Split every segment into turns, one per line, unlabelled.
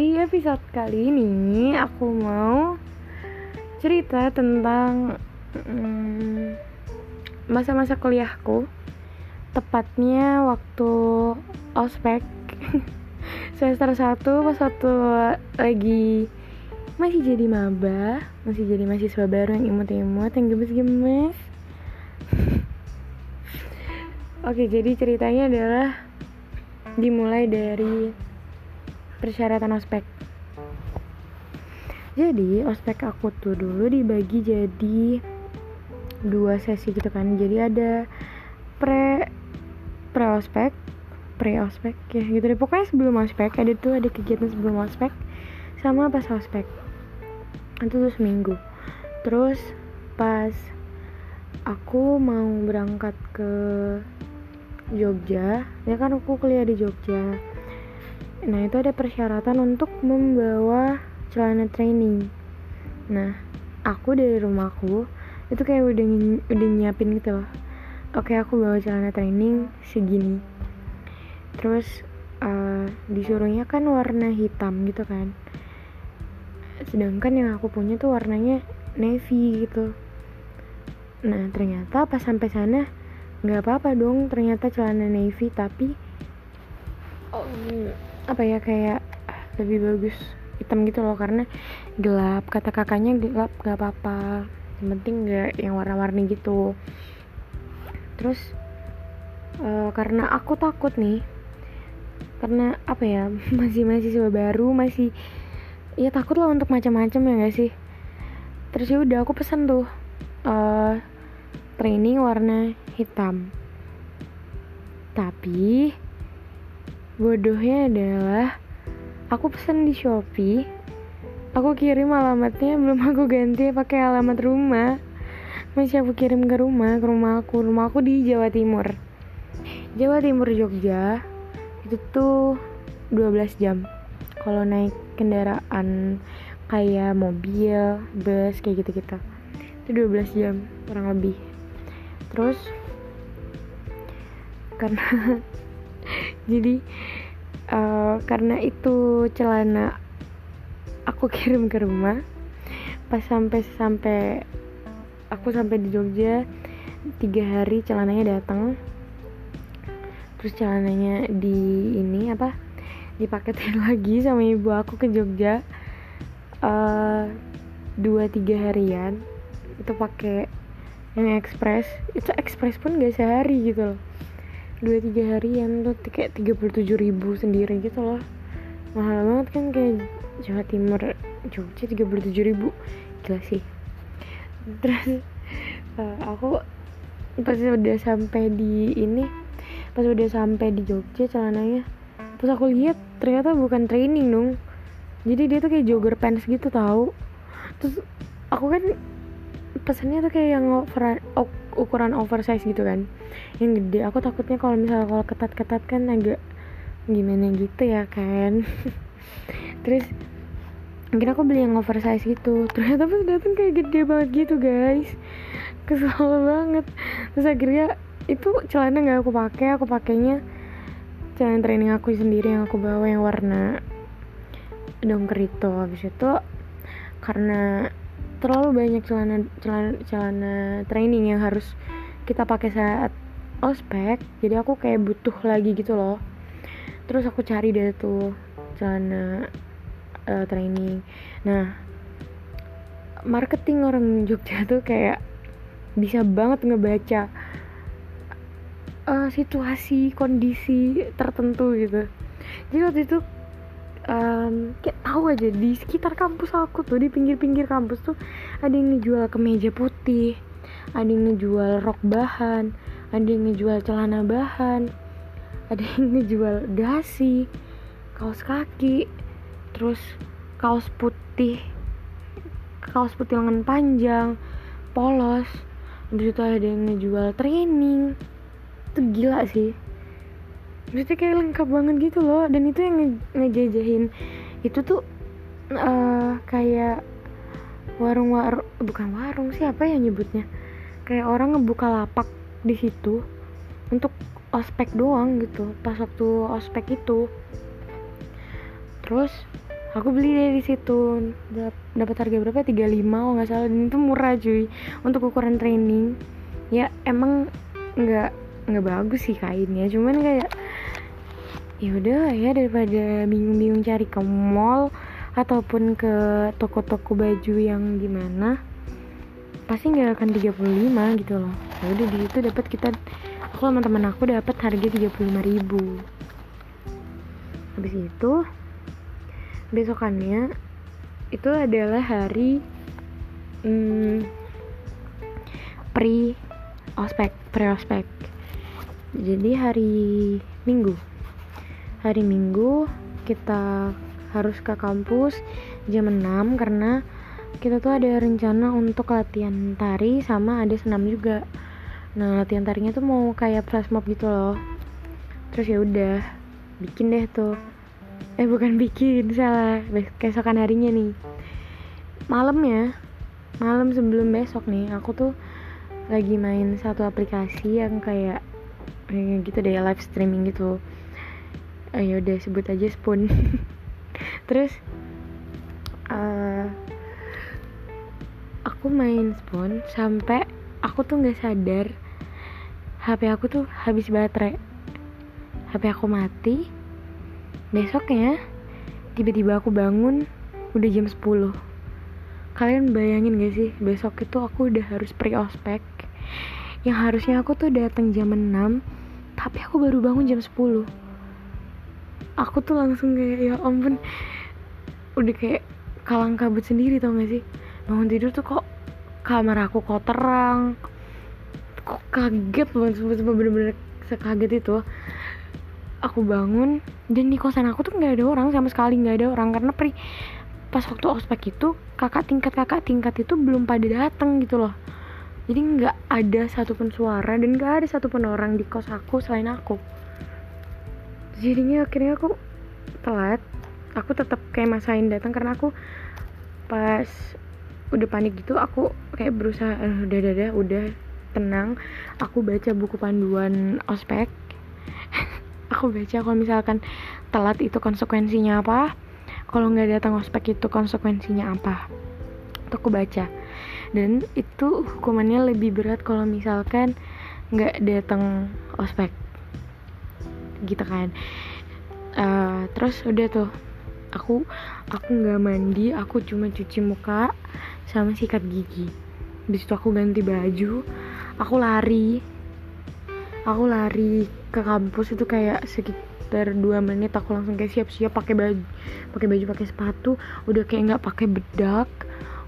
di episode kali ini aku mau cerita tentang mm, masa-masa kuliahku. Tepatnya waktu ospek semester 1 pas waktu lagi masih jadi maba masih jadi mahasiswa baru yang imut-imut yang gemes-gemes. Oke jadi ceritanya adalah dimulai dari persyaratan ospek. Jadi ospek aku tuh dulu dibagi jadi dua sesi gitu kan. Jadi ada pre pre ospek pre ospek ya gitu deh. Pokoknya sebelum ospek ada tuh ada kegiatan sebelum ospek sama pas ospek. Itu tuh seminggu. Terus pas aku mau berangkat ke Jogja ya kan aku kuliah di Jogja Nah, itu ada persyaratan untuk membawa celana training. Nah, aku dari rumahku itu kayak udah udah nyiapin gitu loh. Oke, aku bawa celana training segini. Terus uh, disuruhnya kan warna hitam gitu kan. Sedangkan yang aku punya tuh warnanya navy gitu. Nah, ternyata pas sampai sana nggak apa-apa dong ternyata celana navy tapi oh, apa ya kayak lebih bagus hitam gitu loh karena gelap kata kakaknya gelap gak apa-apa. Yang penting gak yang warna-warni gitu. Terus uh, karena aku takut nih karena apa ya masih mahasiswa baru masih ya takut lah untuk macam-macam ya gak sih? Terus ya udah aku pesan tuh uh, training warna hitam. Tapi bodohnya adalah aku pesan di Shopee aku kirim alamatnya belum aku ganti pakai alamat rumah. Masih aku kirim ke rumah ke rumah aku rumah aku di Jawa Timur. Jawa Timur Jogja itu tuh 12 jam. Kalau naik kendaraan kayak mobil, bus kayak gitu-gitu. Itu 12 jam kurang lebih. Terus karena jadi uh, karena itu celana aku kirim ke rumah pas sampai sampai aku sampai di Jogja tiga hari celananya datang. Terus celananya di ini apa dipaketin lagi sama ibu aku ke Jogja. Uh, dua tiga harian itu pakai yang ekspres. Itu ekspres pun gak sehari gitu loh dua tiga harian tuh kayak tiga puluh tujuh ribu sendiri gitu loh. Mahal banget kan kayak Jawa Timur Jogja tiga puluh tujuh ribu. Gila sih. Terus uh, aku pas udah sampai di ini pas udah sampai di Jogja celananya pas aku lihat ternyata bukan training dong. Jadi dia tuh kayak jogger pants gitu tahu terus aku kan pesannya tuh kayak yang over, ukuran oversize gitu kan. Yang gede aku takutnya kalau misalnya kalau ketat-ketat kan agak gimana gitu ya kan. Terus mungkin aku beli yang oversize gitu. Ternyata pas datang kayak gede banget gitu guys. Kesel banget. Terus akhirnya itu celana nggak aku pakai aku pakainya celana training aku sendiri yang aku bawa yang warna dongkerito. Habis itu karena terlalu banyak celana celana celana training yang harus kita pakai saat ospek. Jadi aku kayak butuh lagi gitu loh. Terus aku cari deh tuh celana uh, training. Nah marketing orang Jogja tuh kayak bisa banget ngebaca uh, situasi kondisi tertentu gitu. Jadi waktu itu um, kayak tahu aja di sekitar kampus aku tuh di pinggir-pinggir kampus tuh ada yang ngejual kemeja putih ada yang ngejual rok bahan ada yang ngejual celana bahan ada yang ngejual dasi kaos kaki terus kaos putih kaos putih lengan panjang polos habis itu ada yang ngejual training. Itu gila sih maksudnya kayak lengkap banget gitu loh. Dan itu yang nge ngejajahin itu tuh uh, kayak warung warung bukan warung siapa ya nyebutnya? Kayak orang ngebuka lapak di situ untuk ospek doang gitu pas waktu ospek itu. Terus aku beli deh di situ. Dapat harga berapa? 35 oh nggak salah. Dan itu murah cuy untuk ukuran training. Ya emang nggak nggak bagus sih kainnya. Cuman kayak ya udah ya daripada bingung-bingung cari ke mall ataupun ke toko-toko baju yang gimana pasti nggak akan 35 gitu loh. Ya udah di situ dapat kita aku sama teman aku dapat harga 35 ribu. Habis itu besokannya itu adalah hari hmm, pre ospek pre ospek jadi hari minggu hari minggu kita harus ke kampus jam 6 karena kita tuh ada rencana untuk latihan tari sama ada senam juga. Nah latihan tarinya tuh mau kayak flash mob gitu loh. Terus ya udah bikin deh tuh. Eh bukan bikin salah. Keesokan harinya nih. Malam ya. Malam sebelum besok nih aku tuh lagi main satu aplikasi yang kayak kayak gitu deh live streaming gitu ayo eh, udah sebut aja spoon. Terus uh, aku main spoon sampai aku tuh nggak sadar. HP aku tuh habis baterai. HP aku mati. Besoknya, tiba-tiba aku bangun udah jam 10 Kalian bayangin gak sih, besok itu aku udah harus pre-ospek. Yang harusnya aku tuh datang jam 6 Tapi aku baru bangun jam 10 Aku tuh langsung kayak, ya ampun. Udah kayak kalang kabut sendiri tau gak sih? Bangun tidur tuh kok kamar aku kok terang. Kok kaget banget, sumpah bener-bener sekaget itu. Aku bangun dan di kosan aku tuh nggak ada orang sama sekali nggak ada orang. Karena pri pas waktu ospek itu kakak tingkat kakak tingkat itu belum pada datang gitu loh. Jadi nggak ada satupun suara dan nggak ada satupun orang di kos aku selain aku jadinya akhirnya aku telat. Aku tetap kayak masain datang karena aku pas udah panik gitu aku kayak berusaha uh, udah udah udah tenang. Aku baca buku panduan ospek. Aku baca kalau misalkan telat itu konsekuensinya apa? Kalau nggak datang ospek itu konsekuensinya apa? Itu aku baca. Dan itu hukumannya lebih berat kalau misalkan nggak datang ospek gitu kan. Uh, terus udah tuh aku aku nggak mandi aku cuma cuci muka sama sikat gigi. Di situ aku ganti baju aku lari. Aku lari ke kampus itu kayak sekitar dua menit aku langsung kayak siap-siap pakai baju pakai baju pakai sepatu. Udah kayak nggak pakai bedak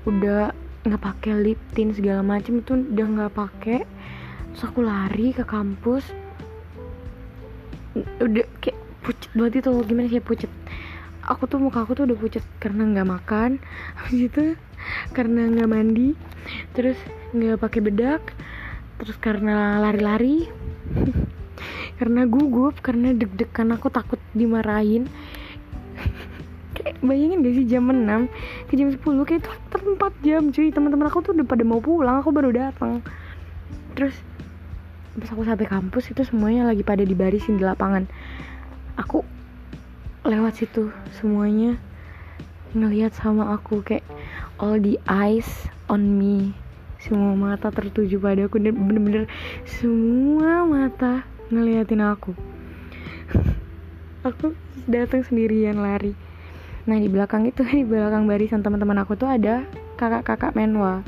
udah nggak pakai lip tint segala macam itu udah nggak pakai. Terus aku lari ke kampus udah kayak pucet banget itu gimana sih pucet? Aku tuh muka aku tuh udah pucet karena nggak makan habis itu karena nggak mandi terus nggak pakai bedak terus karena lari-lari karena gugup karena deg-degan aku takut dimarahin. Kayak bayangin gak sih jam 6 ke jam 10 kayak itu tempat jam cuy. Teman-teman aku tuh udah pada mau pulang aku baru datang. Terus pas aku sampai kampus itu semuanya lagi pada dibarisin di lapangan. Aku lewat situ semuanya ngelihat sama aku kayak all the eyes on me. Semua mata tertuju pada aku dan bener-bener semua mata ngeliatin aku. Aku datang sendirian lari. Nah di belakang itu di belakang barisan teman-teman aku tuh ada kakak-kakak menwa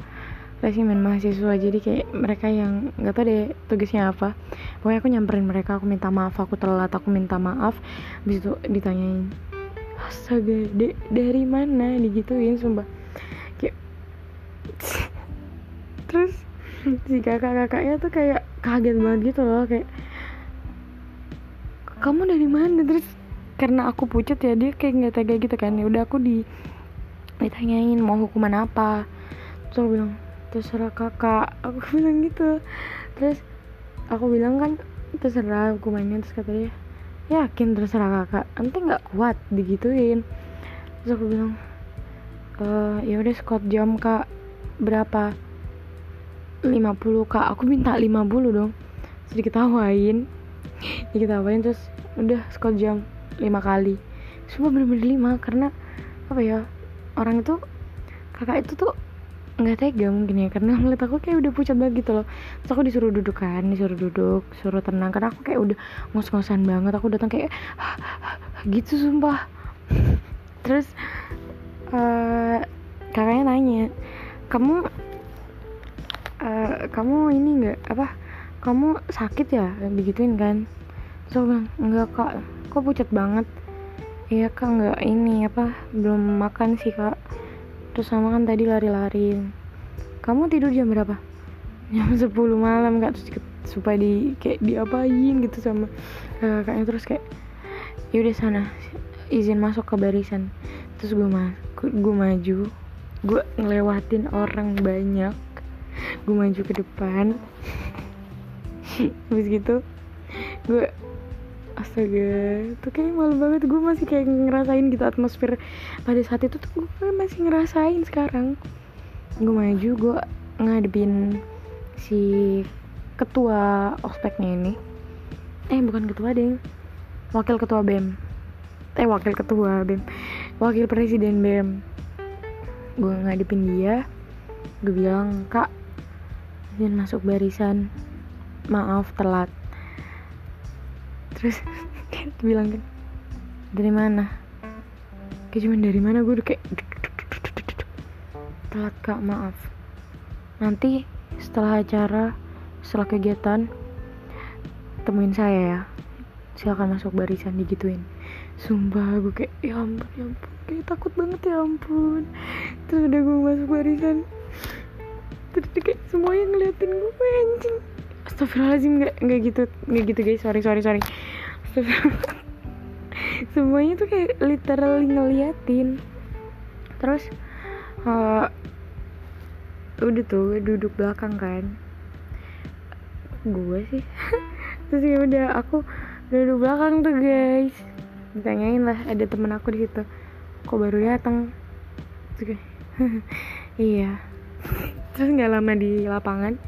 resimen mahasiswa. Jadi kayak mereka yang nggak tahu deh tugasnya apa. Pokoknya aku nyamperin mereka aku minta maaf aku telat aku minta maaf. Habis itu ditanyain astaga de dari mana? Digituin sumpah. Kayak terus si kakak-kakaknya tuh kayak kaget banget gitu loh kayak kamu dari mana? Terus karena aku pucat ya dia kayak nggak tega gitu kan. Ya udah aku di ditanyain mau hukuman apa. Terus aku bilang terserah kakak. Aku bilang gitu. Terus aku bilang kan terserah hukumannya terus kata dia yakin terserah kakak. Nanti nggak kuat digituin. Terus aku bilang e, ya udah squat jam kak. Berapa? 50 kak. Aku minta 50 dong. Sedikit diketawain. Diketawain terus udah squat jam lima kali. Semua bener-bener lima karena apa ya orang itu kakak itu tuh nggak tega mungkin ya karena ngeliat aku kayak udah pucat banget gitu loh. Terus aku disuruh duduk kan disuruh duduk suruh tenang. Karena aku kayak udah ngos-ngosan banget aku datang kayak gitu sumpah. Terus uh, kakaknya nanya kamu uh, kamu ini nggak apa kamu sakit ya? Digituin kan. So bang enggak kak. Kok pucat banget? Iya kak nggak ini apa belum makan sih kak terus sama kan tadi lari-lari. Kamu tidur jam berapa? Jam 10 malam kak. Terus supaya di kayak diapain gitu sama kakaknya. Terus kayak yaudah sana. Izin masuk ke barisan. Terus gue ma gue maju. Gue ngelewatin orang banyak. Gue maju ke depan. Habis gitu gue astaga tuh kayak malu banget. Gue masih kayak ngerasain gitu atmosfer pada saat itu tuh gue masih ngerasain sekarang. Gue maju gue ngadepin si ketua ospeknya ini. Eh bukan ketua deh wakil ketua bem eh wakil ketua bem wakil presiden bem gue ngadepin dia. Gue bilang kak izin masuk barisan. Maaf telat terus dia bilang kan dari mana? Kayak cuman dari mana? Gue udah kayak telat kak maaf. Nanti setelah acara setelah kegiatan temuin saya ya. Silakan masuk barisan digituin. Sumpah gue kayak ya ampun ya ampun. Kayak takut banget ya ampun. Terus udah gue masuk barisan terus kayak semuanya ngeliatin gue anjing. Astagfirullahaladzim nggak nggak gitu nggak gitu guys. Sorry sorry sorry semuanya tuh kayak literally ngeliatin. Terus uh, udah tuh duduk belakang kan. Gue sih. Terus ya udah aku duduk belakang tuh guys. Ditanyain lah ada temen aku di situ. Kok baru datang iya. Terus nggak lama di lapangan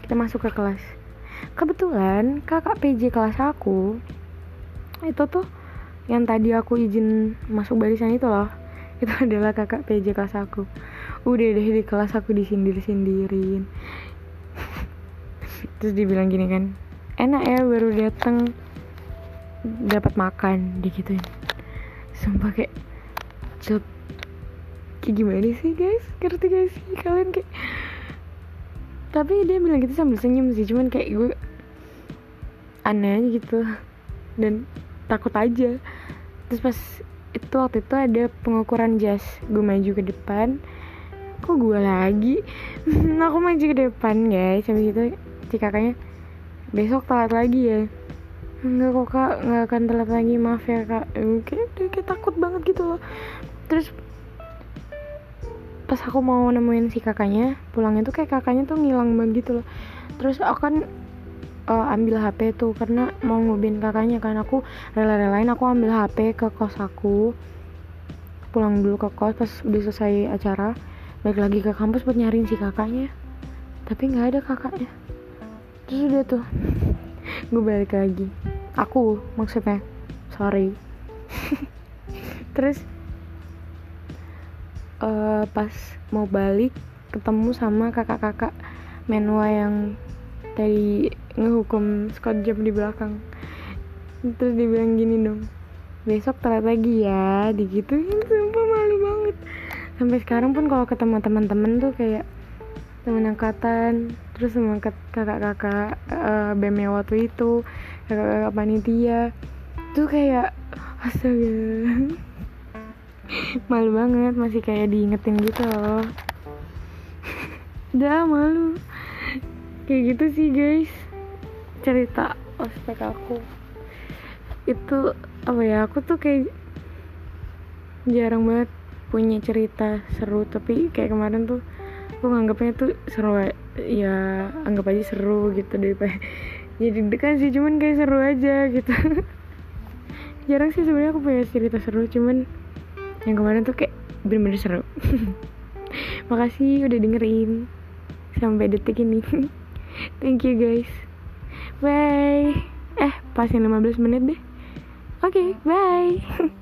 kita masuk ke kelas. Kebetulan kakak PJ kelas aku itu tuh yang tadi aku izin masuk barisan itu loh. Itu adalah kakak PJ kelas aku. Udah deh di kelas aku disindir sindirin terus dibilang gini kan enak ya baru datang dapat makan digituin. Sumpah kayak cep kayak gimana sih guys? Ngerti gak sih kalian? Kayak tapi dia bilang gitu sambil senyum sih cuman kayak gue aneh aja gitu. Dan takut aja. Terus pas itu waktu itu ada pengukuran jas. Gue maju ke depan. Kok gue lagi? Aku maju ke depan guys. Habis itu si kakaknya besok telat lagi ya. Enggak kok kak, nggak akan telat lagi. Maaf ya kak. Kayak, kayak takut banget gitu loh. Terus pas aku mau nemuin si kakaknya pulangnya tuh kayak kakaknya tuh ngilang banget gitu loh. Terus aku kan uh, ambil HP tuh karena mau ngubin kakaknya kan. Aku rela-relain aku ambil HP ke kos aku. Pulang dulu ke kos pas udah selesai acara balik lagi ke kampus buat nyariin si kakaknya. Tapi nggak ada kakaknya. Terus udah tuh gue balik lagi. Aku maksudnya sorry. Terus uh, pas mau balik ketemu sama kakak-kakak menua yang tadi ngehukum Scott Jam di belakang. Terus dibilang gini dong besok telat lagi ya digituin sumpah malu banget. Sampai sekarang pun kalau ketemu teman-teman tuh kayak teman angkatan terus sama kakak-kakak uh, BEM waktu itu kakak-kakak panitia tuh kayak astaga. Malu banget masih kayak diingetin gitu loh. Udah malu. Kayak gitu sih guys cerita ospek aku. Itu apa ya aku tuh kayak jarang banget punya cerita seru. Tapi kayak kemarin tuh aku nganggapnya tuh seru ya anggap aja seru gitu daripada jadi dekan sih cuman kayak seru aja gitu. Jarang sih sebenarnya aku punya cerita seru cuman yang kemarin tuh kayak bener-bener seru. Makasih udah dengerin sampai detik ini. Thank you guys bye. Eh pasin 15 menit deh. Oke okay, bye